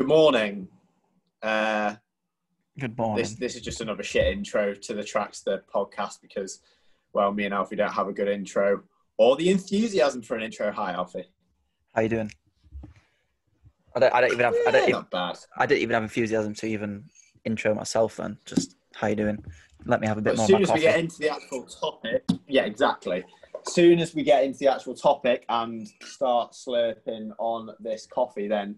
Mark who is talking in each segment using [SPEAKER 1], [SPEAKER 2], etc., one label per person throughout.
[SPEAKER 1] Good morning. Uh,
[SPEAKER 2] Good morning.
[SPEAKER 1] this this is just another shit intro to the Tracks the podcast because, well, me and Alfie don't have a good intro or the enthusiasm for an intro. Hi, Alfie.
[SPEAKER 2] How you doing? I don't. I don't even have. I don't. Even,
[SPEAKER 1] not bad.
[SPEAKER 2] I don't even have enthusiasm to even intro myself. Then just how you doing? Let me have a bit
[SPEAKER 1] But as soon as
[SPEAKER 2] my
[SPEAKER 1] we get into the actual topic, yeah, exactly. Soon as we get into the actual topic and start slurping on this coffee, then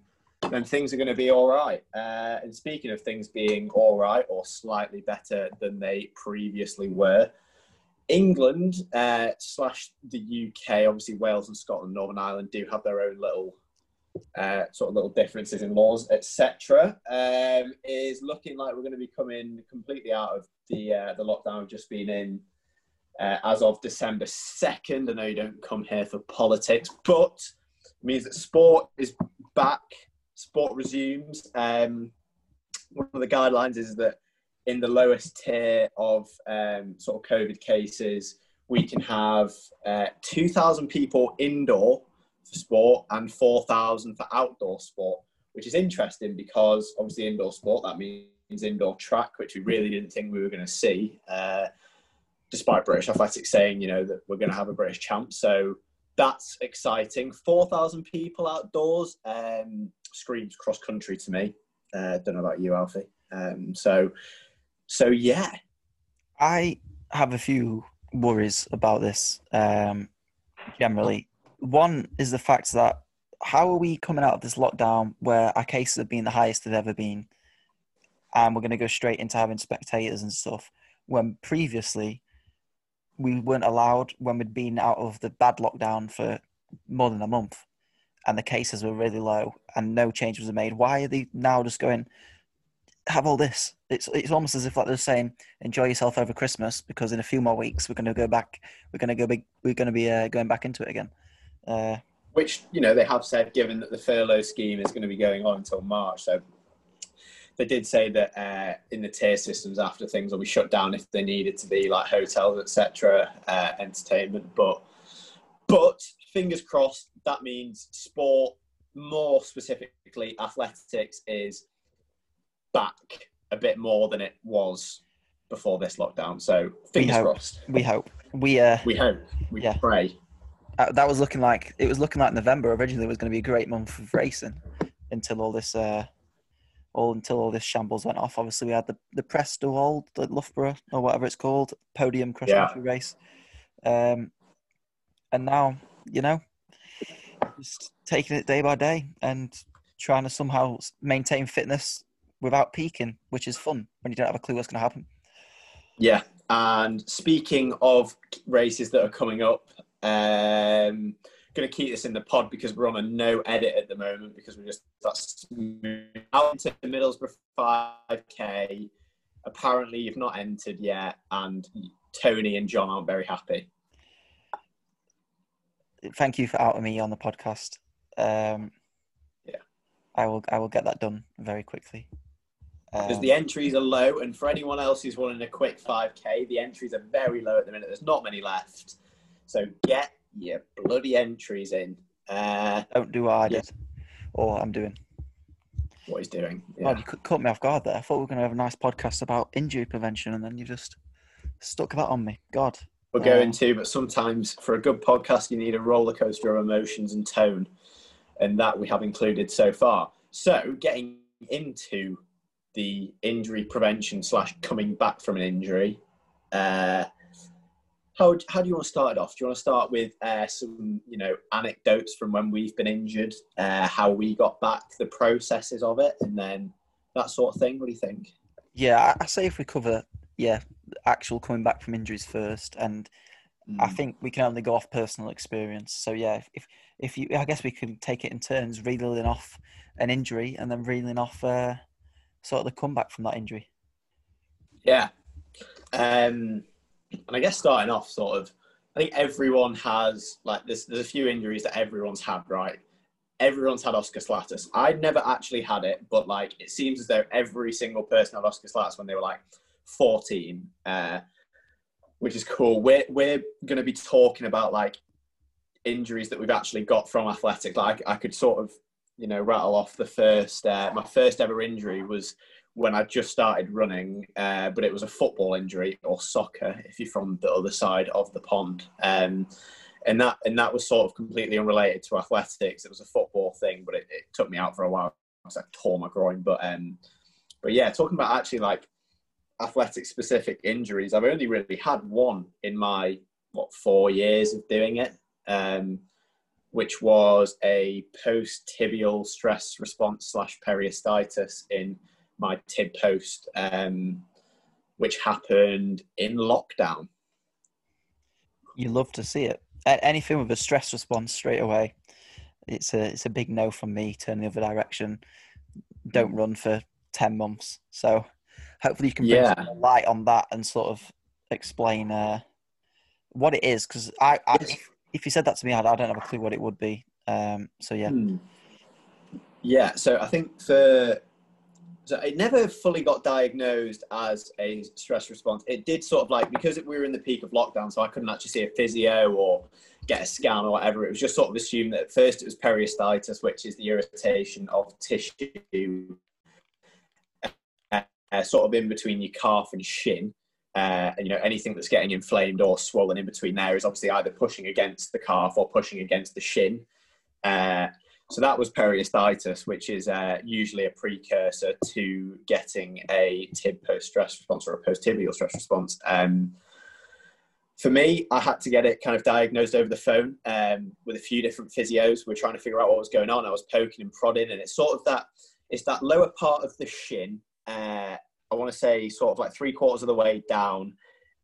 [SPEAKER 1] then things are going to be all right. Uh, and speaking of things being all right or slightly better than they previously were, England uh, slash the UK, obviously Wales and Scotland, Northern Ireland do have their own little uh, sort of little differences in laws, etc. Um, is looking like we're going to be coming completely out of the uh, the lockdown we've just been in uh, as of December second. I know you don't come here for politics, but it means that sport is back. Sport resumes. Um, one of the guidelines is that in the lowest tier of um, sort of COVID cases, we can have uh, 2,000 people indoor for sport and 4,000 for outdoor sport, which is interesting because obviously indoor sport, that means indoor track, which we really didn't think we were going to see, uh, despite British Athletics saying, you know, that we're going to have a British champ. So that's exciting. 4,000 people outdoors um, screams cross country to me. Uh, don't know about you, Alfie. Um, so, so yeah,
[SPEAKER 2] I have a few worries about this. Um, generally, one is the fact that how are we coming out of this lockdown where our cases have been the highest they've ever been, and we're going to go straight into having spectators and stuff when previously we weren't allowed when we'd been out of the bad lockdown for more than a month and the cases were really low and no changes were made. Why are they now just going have all this? It's it's almost as if like they're saying enjoy yourself over Christmas because in a few more weeks we're going to go back. We're going to go big. We're going to be uh, going back into it again. Uh,
[SPEAKER 1] which you know they have said, given that the furlough scheme is going to be going on until March, so they did say that uh, in the tier systems after things will be shut down if they needed to be like hotels, etc., uh, entertainment. But but fingers crossed that means sport, more specifically athletics, is back a bit more than it was before this lockdown. So fingers
[SPEAKER 2] hope.
[SPEAKER 1] crossed.
[SPEAKER 2] we hope. We uh,
[SPEAKER 1] We hope. We
[SPEAKER 2] Yeah.
[SPEAKER 1] pray.
[SPEAKER 2] uh, that was looking like it was looking like November originally was going to be a great month of racing until all this uh all until all this shambles went off. Obviously, we had the the Prestwold, the Loughborough or whatever it's called, podium cross
[SPEAKER 1] Yeah.
[SPEAKER 2] country race, um, and now you know just taking it day by day and trying to somehow maintain fitness without peaking, which is fun when you don't have a clue what's going to happen.
[SPEAKER 1] Yeah, and speaking of races that are coming up, um, going to keep this in the pod because we're on a no edit at the moment because we're just that's out into the Middlesbrough 5k. Apparently, you've not entered yet, and Tony and John aren't very happy.
[SPEAKER 2] Thank you for outing me on the podcast. Um,
[SPEAKER 1] Yeah.
[SPEAKER 2] I will. I will get that done very quickly.
[SPEAKER 1] because
[SPEAKER 2] Um,
[SPEAKER 1] the entries are low. And for anyone else who's wanting a quick 5k, the entries are very low at the minute. There's not many left. So get your bloody entries in. Uh,
[SPEAKER 2] don't do what I
[SPEAKER 1] Yeah.
[SPEAKER 2] did, or I'm doing.
[SPEAKER 1] what he's doing.
[SPEAKER 2] God,
[SPEAKER 1] Yeah.
[SPEAKER 2] you cut- caught me off guard there. I thought we were going to have a nice podcast about injury prevention, and then you just stuck that on me. God,
[SPEAKER 1] We're going to, but sometimes for a good podcast, you need a roller coaster of emotions and tone. And that we have included so far. So getting into the injury prevention slash coming back from an injury. Uh, how, how do you want to start it off? Do you want to start with uh, some, you know, anecdotes from when we've been injured, uh, how we got back, the processes of it, and then that sort of thing? What do you think?
[SPEAKER 2] yeah, I, I say if we cover, yeah, actual coming back from injuries first, and I
[SPEAKER 1] Mm.
[SPEAKER 2] think we can only go off personal experience. So yeah, if if, if you, I guess we could take it in turns, reeling off an injury and then reeling off uh, sort of the comeback from that injury.
[SPEAKER 1] Yeah. Um, and I guess starting off, sort of, I think everyone has like there's there's a few injuries that everyone's had, right? Everyone's had Osgood-Schlatter's. I'd never actually had it, but like it seems as though every single person had Osgood-Schlatter's when they were like 14, uh, which is cool. We're we're going to be talking about like injuries that we've actually got from athletics. Like I could sort of you know, rattle off the first. Uh, my first ever injury was when I just started running, uh, but it was a football injury or soccer if you're from the other side of the pond. Um, and that and that was sort of completely unrelated to athletics. It was a football thing, but it, it took me out for a while. I was like tore my groin, but um, but yeah, talking about actually like athletic specific injuries, I've only really had one in my what four years of doing it, um, which was a post tibial stress response slash periostitis in my tib post, um, which happened in lockdown.
[SPEAKER 2] You love to see it. Anything with a stress response straight away, it's a it's a big no from me. Turn the other direction. Don't run for ten months. So hopefully you can bring yeah. some light on that and sort of explain uh, what it is. Because I, I if you said that to me, I, I, don't have a clue what it would be. Um, so yeah. Hmm.
[SPEAKER 1] Yeah. So I think for so it never fully got diagnosed as a stress response. It did sort of like because we were in the peak of lockdown, so I couldn't actually see a physio or get a scan or whatever. It was just sort of assumed that at first it was periostitis, which is the irritation of tissue uh, sort of in between your calf and shin. Uh, and you know anything that's getting inflamed or swollen in between there is obviously either pushing against the calf or pushing against the shin. Uh, so that was periostitis, which is uh, usually a precursor to getting a tib post stress response or a post tibial stress response. Um, for me, I had to get it kind of diagnosed over the phone um, with a few different physios. We are trying to figure out what was going on. I was poking and prodding, and it's sort of that it's that lower part of the shin. Uh, I want to say sort of like three quarters of the way down,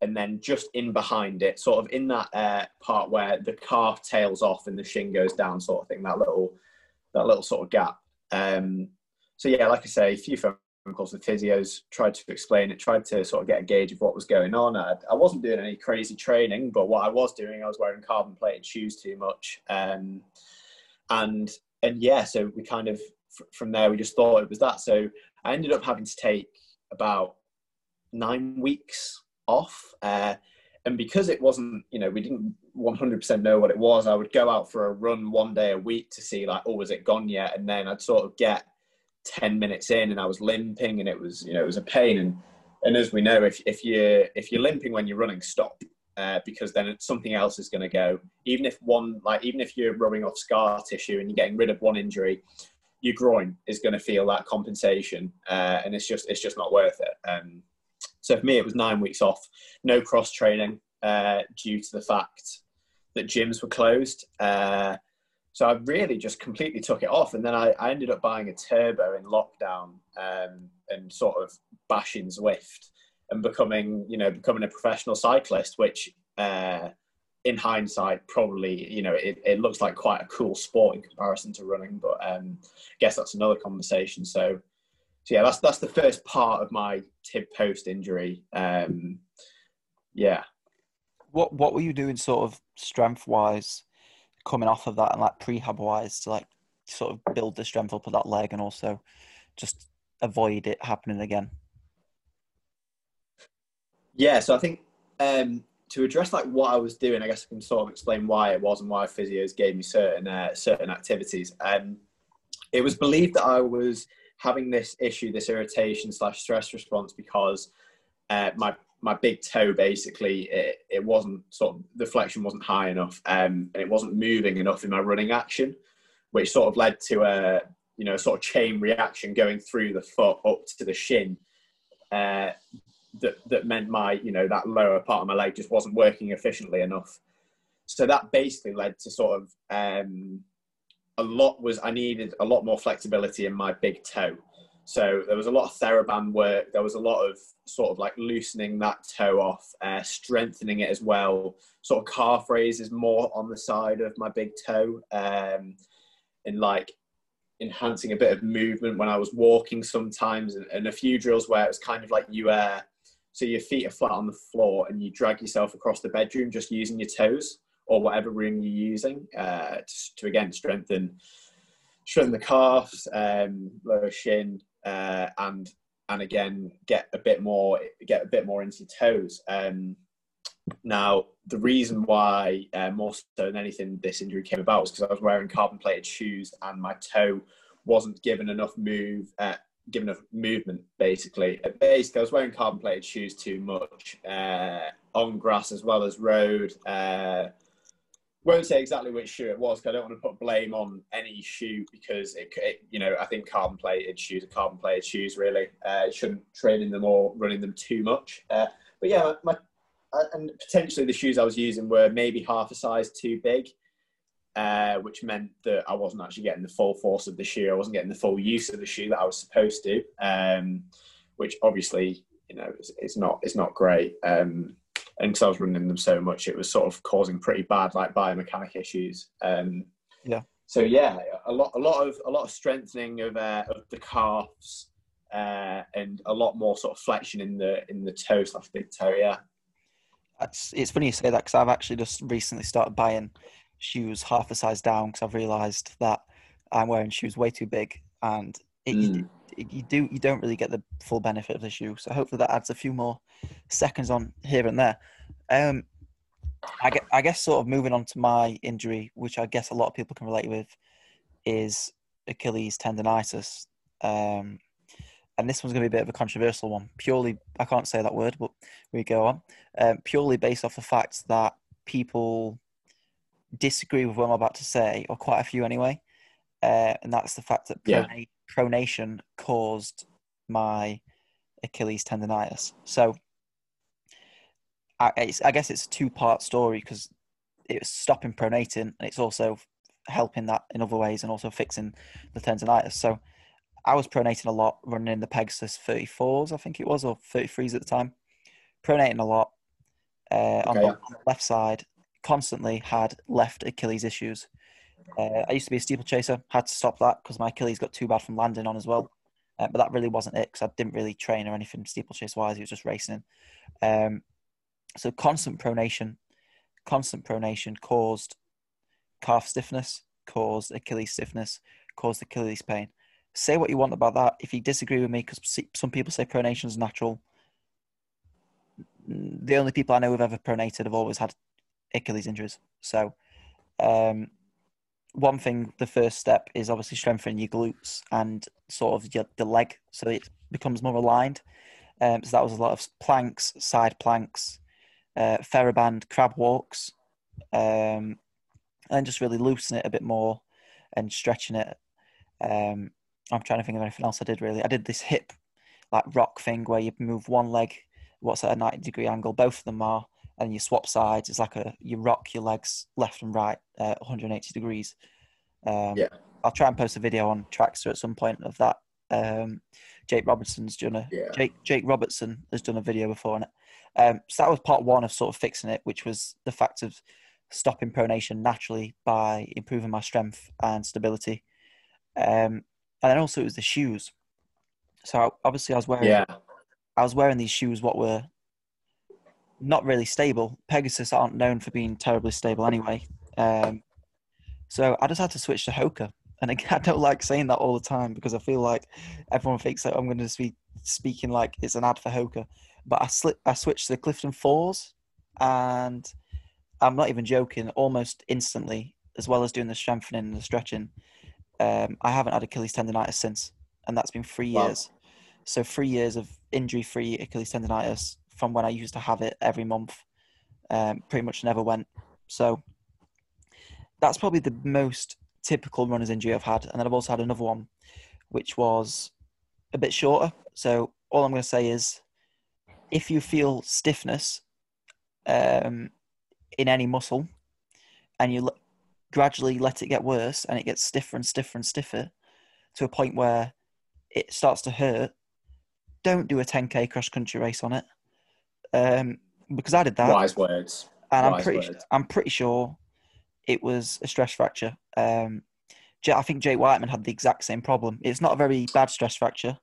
[SPEAKER 1] and then just in behind it, sort of in that uh, part where the calf tails off and the shin goes down, sort of thing. That little that little sort of gap. Um, so yeah, like I say, a few phone calls with physios, tried to explain it, tried to sort of get a gauge of what was going on. I, I wasn't doing any crazy training, but what I was doing, I was wearing carbon plated shoes too much. Um, and and yeah, so we kind of from there we just thought it was that. So I ended up having to take about nine weeks off. Uh, and because it wasn't, you know, we didn't 100% know what it was, I would go out for a run one day a week to see, like, oh, was it gone yet? And then I'd sort of get 10 minutes in and I was limping and it was, you know, it was a pain. And, and as we know, if, if, you're, if you're limping when you're running, stop. Uh, because then something else is going to go. Even if one, like, even if you're rubbing off scar tissue and you're getting rid of one injury, your groin is going to feel that compensation, uh, and it's just, it's just not worth it. Um, so for me, it was nine weeks off, no cross training uh, due to the fact that gyms were closed. Uh, so I really just completely took it off, and then I, I ended up buying a turbo in lockdown um, and sort of bashing Zwift and becoming, you know, becoming a professional cyclist, which uh, in hindsight probably, you know, it, it looks like quite a cool sport in comparison to running, but um, I guess that's another conversation. So so yeah, that's that's the first part of my tib post injury. Um, yeah.
[SPEAKER 2] What what were you doing, sort of strength wise, coming off of that, and like prehab wise, to like sort of build the strength up of that leg, and also just avoid it happening again?
[SPEAKER 1] Yeah, so I think um, to address like what I was doing, I guess I can sort of explain why it was and why physios gave me certain uh, certain activities. Um, it was believed that I was having this issue, this irritation slash stress response because uh, my my big toe basically it, it wasn't sort of the flexion wasn't high enough um, and it wasn't moving enough in my running action, which sort of led to a you know sort of chain reaction going through the foot up to the shin. Uh, that that meant my you know that lower part of my leg just wasn't working efficiently enough. So that basically led to sort of um, a lot was I needed a lot more flexibility in my big toe. So there was a lot of TheraBand work. There was a lot of sort of like loosening that toe off, uh, strengthening it as well. Sort of calf raises more on the side of my big toe, um, and like enhancing a bit of movement when I was walking sometimes, and, and a few drills where it was kind of like you uh, so your feet are flat on the floor and you drag yourself across the bedroom just using your toes or whatever room you're using uh, to, to, again strengthen strengthen the calves, um, lower shin, uh, and and again get a bit more get a bit more into your toes. Um, now the reason why, uh, more so than anything, this injury came about was because I was wearing carbon plated shoes and my toe wasn't given enough move, given enough movement. Basically, basically, I was wearing carbon plated shoes too much uh, on grass as well as road. Uh, won't say exactly which shoe it was because I don't want to put blame on any shoe because it, it you know, I think carbon plated shoes are carbon plated shoes. Really, uh, shouldn't train in them or running them too much. Uh, but yeah, my, uh, and potentially the shoes I was using were maybe half a size too big, uh, which meant that I wasn't actually getting the full force of the shoe. I wasn't getting the full use of the shoe that I was supposed to, um, which obviously you know it's, it's not it's not great. Um, and because I was running them so much, it was sort of causing pretty bad like biomechanic issues. Um,
[SPEAKER 2] yeah.
[SPEAKER 1] So yeah, a lot, a lot of a lot of strengthening of uh, of the calves, uh, and a lot more sort of flexion in the in the toe slash big toe. Yeah.
[SPEAKER 2] It's, it's funny you say that because I've actually just recently started buying shoes half a size down because I've realised that I'm wearing shoes way too big and it, mm. you, you do you don't really get the full benefit of the shoe. So hopefully that adds a few more seconds on here and there. Um, I, get, I guess sort of moving on to my injury, which I guess a lot of people can relate with, is Achilles tendonitis. Um, and this one's going to be a bit of a controversial one. Purely, I can't say that word, but we go on. Um, purely based off the fact that people disagree with what I'm about to say, or quite a few anyway. Uh, and that's the fact that yeah. pronation caused my Achilles tendonitis. So I, I guess it's a two part story because it's stopping pronating and it's also helping that in other ways and also fixing the tendonitis. So I was pronating a lot, running in the Pegasus 34s, I think it was, or 33s at the time. Pronating a lot uh, okay, on, the, yeah. on, the, left side, constantly had left Achilles issues. Uh, I used to be a steeplechaser, had to stop that because my Achilles got too bad from landing on as well. Uh, but that really wasn't it because I didn't really train or anything steeplechase wise. It was just racing. Um, so constant pronation, constant pronation caused calf stiffness, caused Achilles stiffness, caused Achilles pain. Say what you want about that. If you disagree with me, because some people say pronation is natural, the only people I know who've ever pronated have always had Achilles injuries. So, um, one thing, the first step is obviously strengthening your glutes and sort of your, the leg so it becomes more aligned. Um, so that was a lot of planks, side planks, uh, TheraBand crab walks, um, and just really loosen it a bit more and stretching it. Um, I'm trying to think of anything else I did really. I did this hip like rock thing where you move one leg, what's at a 90 degree angle, both of them are, and you swap sides. It's like a you rock your legs left and right uh, 180 degrees. Um, yeah. I'll try and post a video on Trackstaa at some point of that. Um, Jake Robertson's done a yeah. Jake Jake Robertson has done a video before on it. Um, so that was part one of sort of fixing it, which was the fact of stopping pronation naturally by improving my strength and stability. Um, and then also it was the shoes. So obviously I was wearing yeah. I was wearing these shoes what were not really stable. Pegasus aren't known for being terribly stable anyway. Um, so I just had to switch to Hoka. And again, I don't like saying that all the time because I feel like everyone thinks that I'm going to be speaking like it's an ad for Hoka. But I slip, I switched to the Clifton Fours, and I'm not even joking. Almost instantly, as well as doing the strengthening and the stretching, um, I haven't had Achilles tendonitis since, and that's been three wow. years. So three years of injury-free Achilles tendonitis from when I used to have it every month. Um, pretty much never went. So that's probably the most typical runner's injury I've had. And then I've also had another one, which was a bit shorter. So all I'm going to say is, if you feel stiffness um, in any muscle, and you l- gradually let it get worse, and it gets stiffer and stiffer and stiffer, to a point where it starts to hurt, don't do a 10k cross country race on it, um, because I did that.
[SPEAKER 1] Wise words.
[SPEAKER 2] And
[SPEAKER 1] Wise
[SPEAKER 2] I'm pretty, words. I'm pretty sure it was a stress fracture. Um, I think Jake Wightman had the exact same problem. It's not a very bad stress fracture.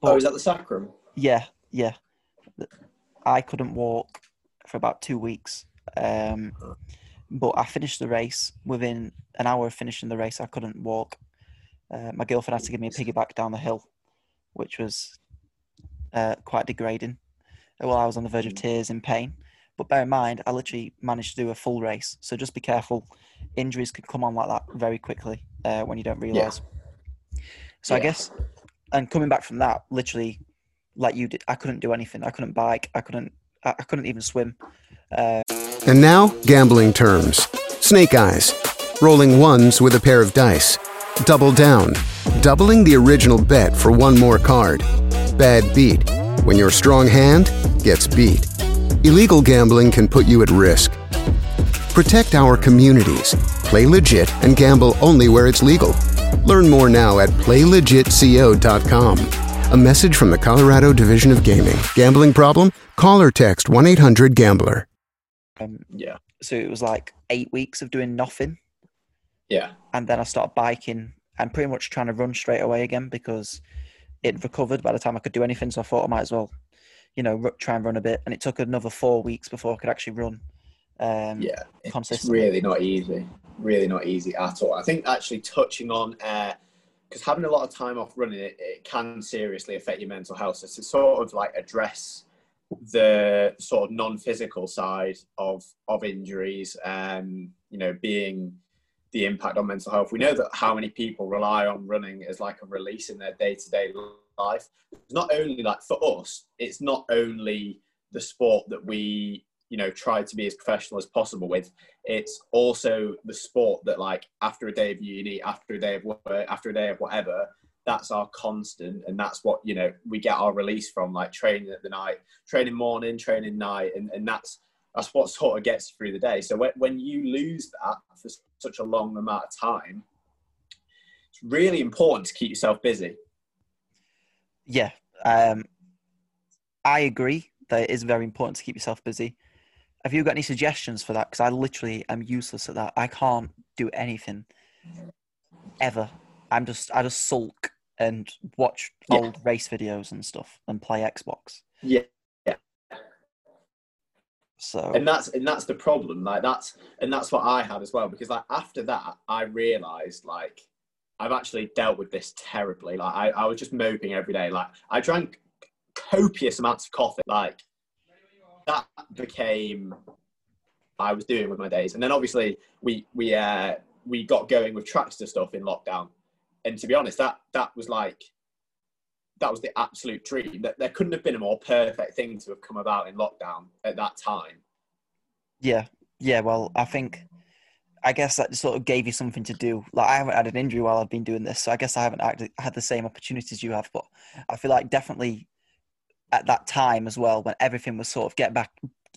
[SPEAKER 1] But oh, is that the sacrum?
[SPEAKER 2] Yeah, yeah. I couldn't walk for about two weeks. Um, but I finished the race within an hour of finishing the race. I couldn't walk. Uh, my girlfriend had to give me a piggyback down the hill, which was uh, quite degrading. Well, I was on the verge of tears in pain. But bear in mind, I literally managed to do a full race. So just be careful. Injuries can come on like that very quickly uh, when you don't realise. So I guess, and coming back from that, literally, like you did, I couldn't do anything. I couldn't bike. I couldn't. I, I couldn't even swim. Uh,
[SPEAKER 3] And now, gambling terms. Snake eyes. Rolling ones with a pair of dice. Double down. Doubling the original bet for one more card. Bad beat. When your strong hand gets beat. Illegal gambling can put you at risk. Protect our communities. Play legit and gamble only where it's legal. Learn more now at playlegitco.com. A message from the Colorado Division of Gaming. Gambling problem? Call or text 1 800 Gambler.
[SPEAKER 2] um,
[SPEAKER 1] Yeah.
[SPEAKER 2] so it was like eight weeks of doing nothing,
[SPEAKER 1] Yeah.
[SPEAKER 2] and then I started biking and pretty much trying to run straight away again because it recovered by the time I could do anything. So I thought I might as well, you know, try and run a bit. And it took another four weeks before I could actually run. Um,
[SPEAKER 1] Yeah. It's
[SPEAKER 2] consistently.
[SPEAKER 1] really not easy. Really not easy at all. I think actually touching on because having a lot of time off running it, it can seriously affect your mental health. So to sort of like address the sort of non-physical side of of injuries, um, you know, being the impact on mental health. We know that how many people rely on running as like a release in their day-to-day life. It's not only like for us, it's not only the sport that we you know try to be as professional as possible with it's also the sport that like after a day of uni after a day of work after a day of whatever that's our constant and that's what you know we get our release from like training at the night training morning training night and, and that's that's what sort of gets through the day so when, when you lose that for such a long amount of time it's really important to keep yourself busy
[SPEAKER 2] Yeah, um, I agree that it is very important to keep yourself busy. Have you got any suggestions for that? Because I literally am useless at that. I can't do anything ever. I'm just I just sulk and watch
[SPEAKER 1] Yeah.
[SPEAKER 2] old race videos and stuff and play Xbox.
[SPEAKER 1] yeah
[SPEAKER 2] So.
[SPEAKER 1] And that's and that's the problem like that's and that's what i had as well because like after that i realized like i've actually dealt with this terribly. Like i, I was just moping every day. Like i drank copious amounts of coffee. Like that became i was doing with my days. And then obviously we we uh we got going with trackstaa stuff in lockdown. And to be honest that that was like that was the absolute dream that there couldn't have been a more perfect thing to have come about in lockdown at that time
[SPEAKER 2] yeah, yeah. Well, I think I guess that sort of gave you something to do. Like I haven't had an injury while I've been doing this, so I guess I haven't had, had the same opportunities you have. But I feel like definitely at that time as well, when everything was sort of get back,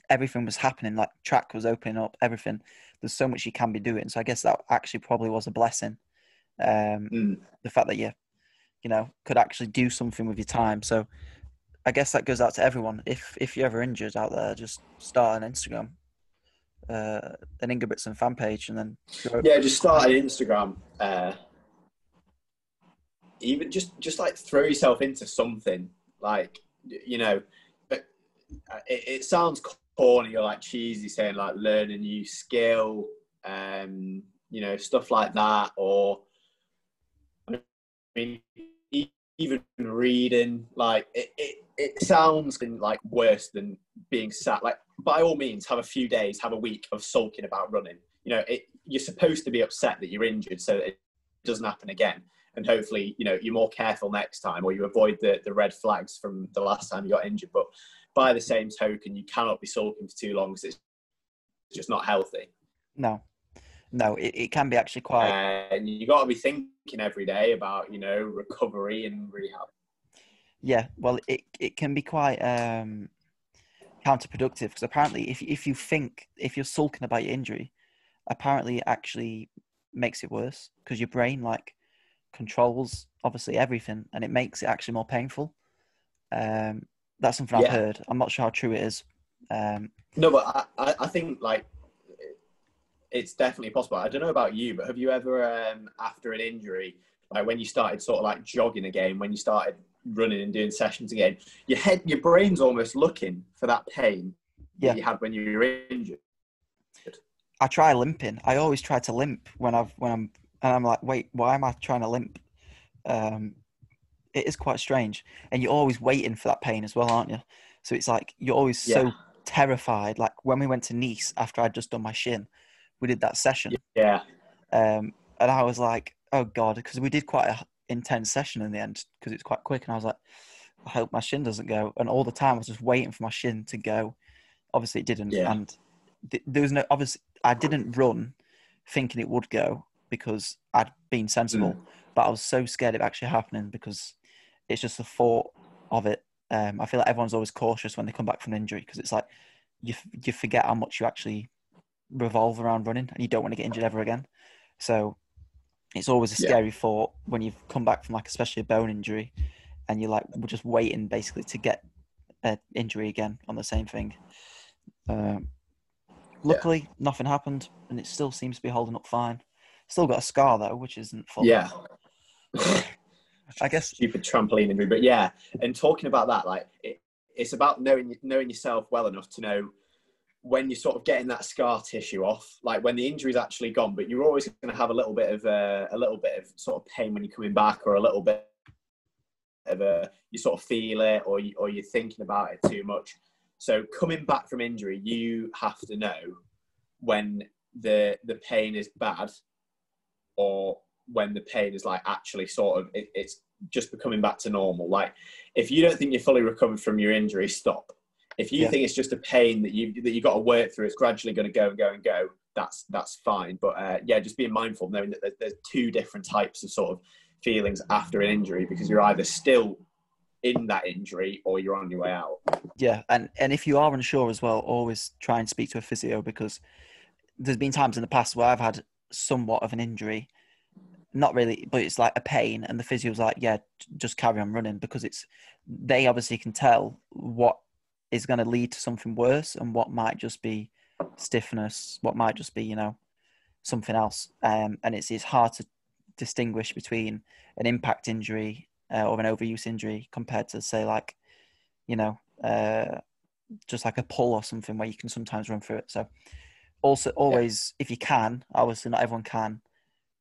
[SPEAKER 2] everything was happening. Like track was opening up, everything. There's so much you can be doing. So I guess that actually probably was a blessing. Um,
[SPEAKER 1] Mm.
[SPEAKER 2] the fact that you, you know, could actually do something with your time. So I guess that goes out to everyone. If if you're ever injured out there, just start an Instagram, uh, an Ingebrigtsen fan page, and then
[SPEAKER 1] yeah just start an instagram uh even just just like throw yourself into something like you know uh, it, it sounds corny or like cheesy saying like learn a new skill um you know stuff like that or mean even reading like it, it, it sounds like worse than being sat like by all means have a few days have a week of sulking about running. You know it, you're supposed to be upset that you're injured so it doesn't happen again. And hopefully you know you're more careful next time or you avoid the, the red flags from the last time you got injured. But by the same token you cannot be sulking for too long because it's just not healthy.
[SPEAKER 2] No, no, it, it can be actually quite.
[SPEAKER 1] and you got to be thinking every day about you know recovery and rehab
[SPEAKER 2] Yeah, well, it it can be quite um, counterproductive because apparently, if if you think if you're sulking about your injury, apparently it actually makes it worse because your brain like controls obviously everything, and it makes it actually more painful. Um, that's something I've heard. I'm not sure how true it is. Um,
[SPEAKER 1] No, but I, I think like it's definitely possible. I don't know about you, but have you ever, um, after an injury, like when you started sort of like jogging again, when you started running and doing sessions again, your head, your brain's almost looking for that pain
[SPEAKER 2] Yeah.
[SPEAKER 1] that you had when you were injured.
[SPEAKER 2] I try limping. I always try to limp when I've when I'm and I'm like, wait, why am I trying to limp? Um, it is quite strange, and you're always waiting for that pain as well, aren't you? So it's like you're always so terrified. Like when we went to Nice after I'd just done my shin, we did that session,
[SPEAKER 1] Yeah.
[SPEAKER 2] um, and I was like, "Oh God," because we did quite an intense session in the end because it's quite quick, and I was like, "I hope my shin doesn't go." And all the time I was just waiting for my shin to go. Obviously, it didn't,
[SPEAKER 1] Yeah.
[SPEAKER 2] and th- there was no. Obviously, I didn't run thinking it would go because I'd been sensible,
[SPEAKER 1] Mm.
[SPEAKER 2] but I was so scared of actually happening because it's just the thought of it. Um, I feel like everyone's always cautious when they come back from an injury because it's like you f- you forget how much you actually revolve around running and you don't want to get injured ever again. So it's always a
[SPEAKER 1] Yeah.
[SPEAKER 2] scary thought when you've come back from like especially a bone injury and you're like we're just waiting basically to get an injury again on the same thing. Um, luckily, nothing happened and it still seems to be holding up fine. Still got a scar though, which isn't fun.
[SPEAKER 1] Yeah.
[SPEAKER 2] I guess
[SPEAKER 1] stupid trampoline injury. But yeah, and talking about that, like it, it's about knowing knowing yourself well enough to know when you're sort of getting that scar tissue off, like when the injury's actually gone, but you're always going to have a little bit of uh, a little bit of sort of pain when you're coming back, or a little bit of a you sort of feel it, or you, or you're thinking about it too much. So coming back from injury, you have to know when the the pain is bad, or when the pain is like actually sort of it, it's just becoming back to normal. Like if you don't think you're fully recovered from your injury, stop. If you
[SPEAKER 2] Yeah.
[SPEAKER 1] think it's just a pain that you that you got to work through, it's gradually going to go and go and go. That's that's fine. But uh, yeah, just being mindful, knowing that there's, there's two different types of sort of feelings after an injury because you're either still in that injury or you're on your way out.
[SPEAKER 2] Yeah, and and if you are unsure as well, always try and speak to a physio because there's been times in the past where I've had somewhat of an injury, not really, but it's like a pain, and the physio's like, yeah, just carry on running because it's they obviously can tell what is going to lead to something worse and what might just be stiffness, what might just be you know something else, um, and it's it's hard to distinguish between an impact injury uh, or an overuse injury compared to say like you know, uh, just like a pull or something where you can sometimes run through it. So, also, always, if you can, obviously not everyone can,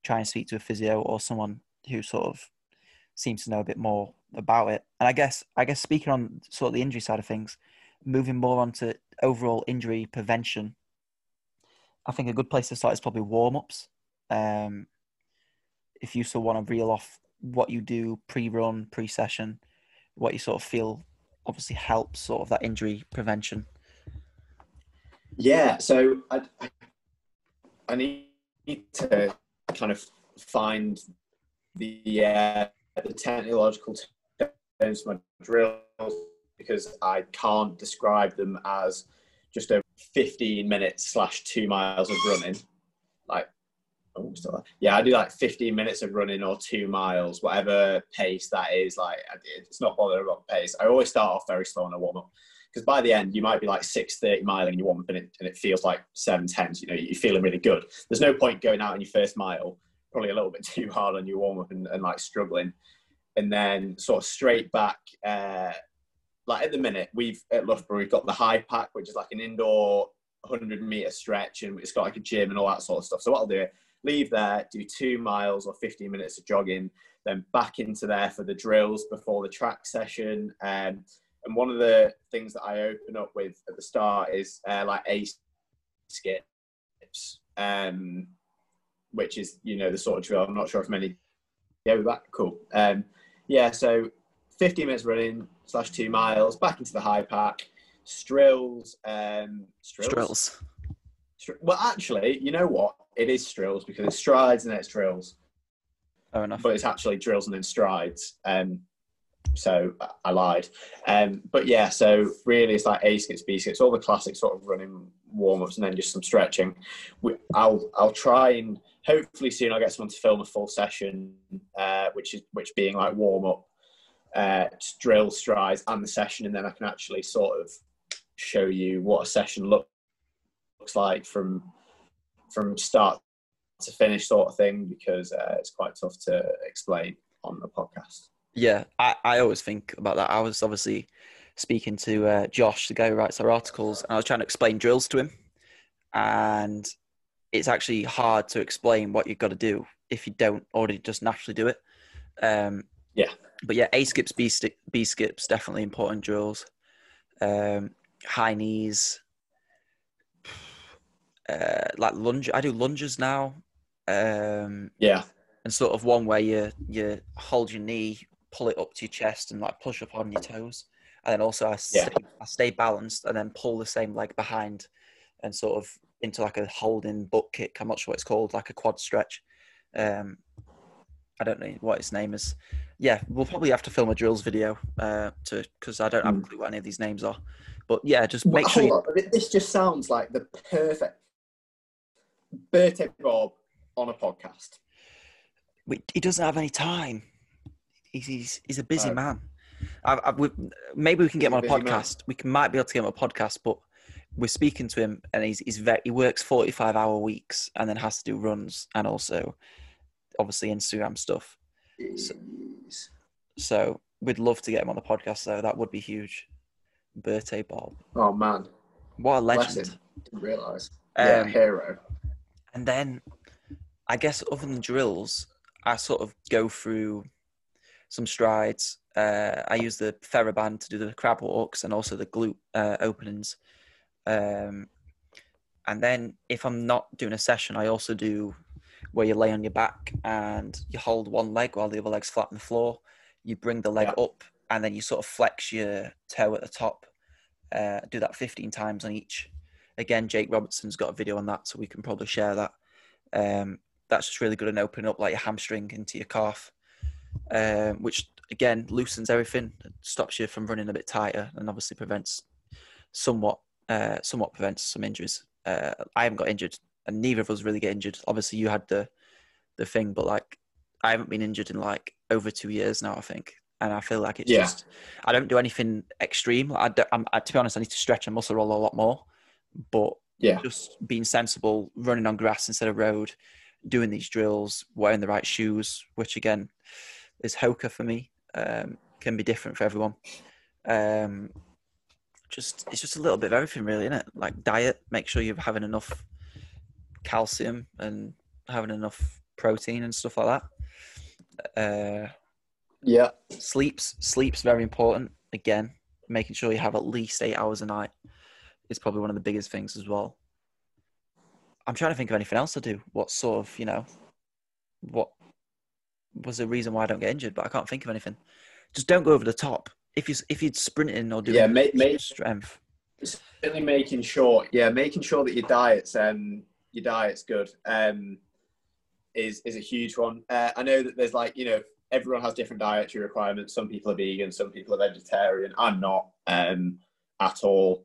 [SPEAKER 2] try and speak to a physio or someone who sort of seems to know a bit more about it. And I guess, I guess speaking on sort of the injury side of things, moving more on to overall injury prevention, I think a good place to start is probably warm ups. Um, if you still want to reel off what you do pre-run, pre-session, what you sort of feel obviously helps sort of that injury prevention.
[SPEAKER 1] Yeah, so I, I, I need to kind of find the uh, the technological terms for my drills because I can't describe them as just a 15 minutes slash two miles of running. Like, oh, yeah, I do like 15 minutes of running or two miles, whatever pace that is. Like, it's not bothered about pace. I always start off very slow on a warm up because by the end you might be like 6.30 miling and you warm up and it, and it feels like 7.10 you know you're feeling really good there's no point going out on your first mile probably a little bit too hard on your warm up and, and like struggling and then sort of straight back uh, like at the minute we've at loughborough we've got the HiPAC which is like an indoor 100 meter stretch and it's got like a gym and all that sort of stuff so what i'll do leave there do two miles or 15 minutes of jogging then back into there for the drills before the track session um, and one of the things that I open up with at the start is uh, like a skips, um, which is you know the sort of drill. I'm not sure if many. Yeah, we're back. Cool. Um, yeah, so 15 minutes running slash two miles back into the HiPAC. Strills, um, strills.
[SPEAKER 2] Drills.
[SPEAKER 1] Str- Well, actually, you know what? It is strills because it's strides and then it's drills
[SPEAKER 2] Fair enough.
[SPEAKER 1] but it's actually drills and then strides. Um, so I- I lied. Um, but yeah, so really it's like A skips, B skips, all the classic sort of running warm ups, and then just some stretching. We, I'll I'll try and hopefully soon I'll get someone to film a full session, uh, which is which being like warm up, uh, drill strides and the session, and then I can actually sort of show you what a session look, looks like from from start to finish sort of thing because uh, it's quite tough to explain on the podcast.
[SPEAKER 2] Yeah, I, I always think about that. I was obviously speaking to uh, Josh, the guy who writes our articles, and I was trying to explain drills to him. And it's actually hard to explain what you've got to do if you don't already just naturally do it. Um,
[SPEAKER 1] Yeah.
[SPEAKER 2] But yeah, A skips, B, sti- B skips, definitely important drills. Um, high knees, uh, like lunge. I do lunges now, um,
[SPEAKER 1] Yeah.
[SPEAKER 2] and sort of one where you you hold your knee, pull it up to your chest, and like push up on your toes. And then also I stay,
[SPEAKER 1] Yeah.
[SPEAKER 2] I stay balanced and then pull the same leg behind, and sort of into like a holding butt kick. I'm not sure what it's called, like a quad stretch. Um, I don't know what its name is. Yeah, we'll probably have to film a drills video uh, to because I don't have a
[SPEAKER 1] Hmm.
[SPEAKER 2] clue what any of these names are. But yeah, just
[SPEAKER 1] Well,
[SPEAKER 2] make sure
[SPEAKER 1] hold
[SPEAKER 2] you,
[SPEAKER 1] on. This just sounds like the perfect Bertie Bob on a podcast.
[SPEAKER 2] we, he doesn't have any time. He's he's, he's a busy
[SPEAKER 1] Oh.
[SPEAKER 2] man. I, I, we, maybe we can get him on a
[SPEAKER 1] He's busy man.
[SPEAKER 2] podcast. We can, might be able to get him on a podcast, but we're speaking to him, and he's he's very, he works forty five hour weeks, and then has to do runs and also obviously Instagram stuff.
[SPEAKER 1] Jeez.
[SPEAKER 2] So we'd love to get him on the podcast, though. That would be huge. Birthday Bob,
[SPEAKER 1] Oh man,
[SPEAKER 2] what a legend!
[SPEAKER 1] Didn't realise. yeah,
[SPEAKER 2] Um,
[SPEAKER 1] hero.
[SPEAKER 2] And then I guess other than drills, I sort of go through some strides. Uh, I use the TheraBand to do the crab walks and also the glute uh, openings. Um, and then if I'm not doing a session, I also do where you lay on your back and you hold one leg while the other leg's flat on the floor. You bring the leg
[SPEAKER 1] Yeah.
[SPEAKER 2] up and then you sort of flex your toe at the top. Uh, do that 15 times on each. Again, Jake Robertson's got a video on that, so we can probably share that. Um, that's just really good and opening up like your hamstring into your calf, um, which again loosens everything, stops you from running a bit tighter, and obviously prevents somewhat uh, somewhat prevents some injuries. Uh, I haven't got injured, and neither of us really get injured. Obviously, you had the the thing, but like I haven't been injured in like over two years now, I think, and I feel like it's
[SPEAKER 1] Yeah.
[SPEAKER 2] just I don't do anything extreme. I don't, I'm, I, to be honest, I need to stretch and muscle roll a lot more, but
[SPEAKER 1] Yeah.
[SPEAKER 2] just being sensible, running on grass instead of road, doing these drills, wearing the right shoes, which again is Hoka for me, um, can be different for everyone. Um, just it's just a little bit of everything, really, isn't it? Like diet, make sure you're having enough calcium and having enough protein and stuff like that. Uh,
[SPEAKER 1] Yeah.
[SPEAKER 2] sleeps sleeps very important. Again, making sure you have at least eight hours a night is probably one of the biggest things as well. I'm trying to think of anything else to do. What sort of you know, what was the reason why I don't get injured? But I can't think of anything. Just don't go over the top. If you if you're sprinting or doing
[SPEAKER 1] Yeah, ma- ma-
[SPEAKER 2] strength,
[SPEAKER 1] certainly making sure yeah making sure that your diet's um your diet's good um is is a huge one uh, i know that there's like you know everyone has different dietary requirements some people are vegan some people are vegetarian i'm not um at all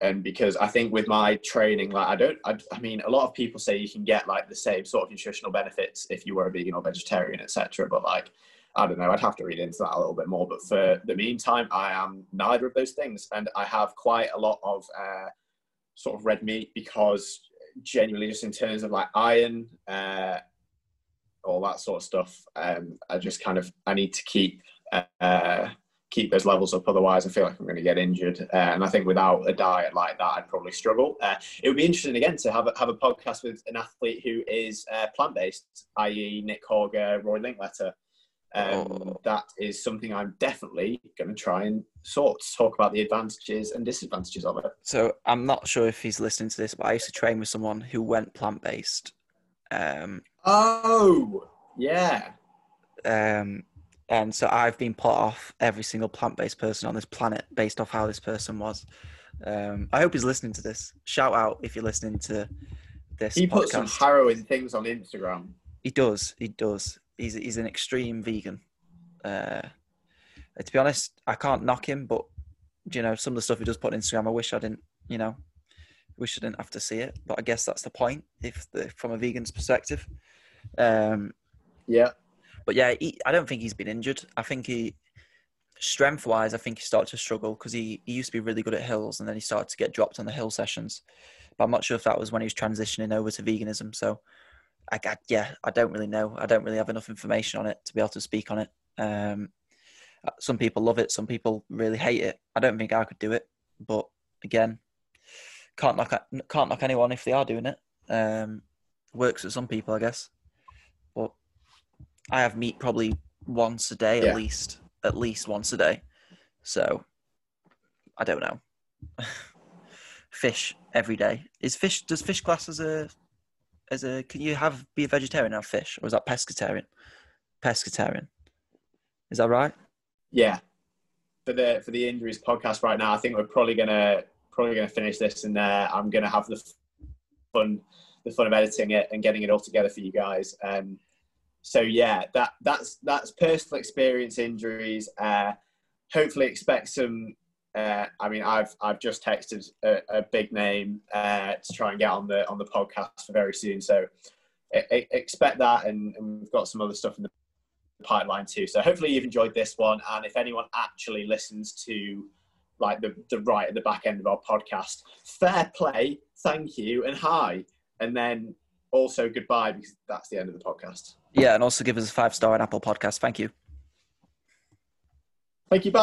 [SPEAKER 1] and because i think with my training like i don't I, I mean a lot of people say you can get like the same sort of nutritional benefits if you were a vegan or vegetarian etc but like I don't know. I'd have to read into that a little bit more. But for the meantime, I am neither of those things, and I have quite a lot of uh, sort of red meat because genuinely, just in terms of like iron, uh, all that sort of stuff, um, I just kind of I need to keep uh, keep those levels up. Otherwise, I feel like I'm going to get injured. Uh, and I think without a diet like that, I'd probably struggle. Uh, it would be interesting again to have a, have a podcast with an athlete who is uh, plant based, i.e., Nick Horger, Rory Linkletter. Um,
[SPEAKER 2] Oh.
[SPEAKER 1] That is something I'm definitely going to try and sort talk about the advantages and disadvantages of it.
[SPEAKER 2] so I'm not sure if he's listening to this, but I used to train with someone who went plant based. Um,
[SPEAKER 1] Oh, yeah.
[SPEAKER 2] Um, and so I've been put off every single plant based person on this planet based off how this person was. Um, I hope he's listening to this. Shout out if you're listening to this.
[SPEAKER 1] He puts some harrowing things on Instagram.
[SPEAKER 2] He does. He does. He's he's an extreme vegan. Uh, to be honest, I can't knock him, but you know some of the stuff he does put on Instagram, I wish I didn't. You know, wish I didn't have to see it. But I guess that's the point, if the from a vegan's perspective. Um,
[SPEAKER 1] Yeah.
[SPEAKER 2] but yeah, he, I don't think he's been injured. I think he, strength wise, I think he started to struggle because he, he used to be really good at hills and then he started to get dropped on the hill sessions. But I'm not sure if that was when he was transitioning over to veganism. So, I, I yeah, I don't really know. I don't really have enough information on it to be able to speak on it. Um, some people love it, some people really hate it. I don't think I could do it, but again, can't knock can't knock anyone if they are doing it. Um, works for some people, I guess. But I have meat probably once a day
[SPEAKER 1] Yeah.
[SPEAKER 2] at least, at least once a day. So I don't know. fish every day. Is fish does fish class as a as a can you have be a vegetarian and have fish or is that pescatarian? Pescatarian. Is that right?
[SPEAKER 1] Yeah. For the for the injuries podcast right now, I think we're probably gonna probably gonna finish this and uh, I'm gonna have the fun the fun of editing it and getting it all together for you guys. Um, so yeah, that that's that's personal experience injuries. Uh, hopefully, expect some. Uh, I mean, I've I've just texted a, a big name uh, to try and get on the on the podcast for very soon. So expect that, and, and we've got some other stuff in the pipeline too. So hopefully you've enjoyed this one, and if anyone actually listens to like the the right at the back end of our podcast, fair play, thank you, and hi, and then also goodbye because that's the end of the podcast.
[SPEAKER 2] Yeah, and also give us a five star on Apple Podcast. Thank you.
[SPEAKER 1] Thank you. Bye.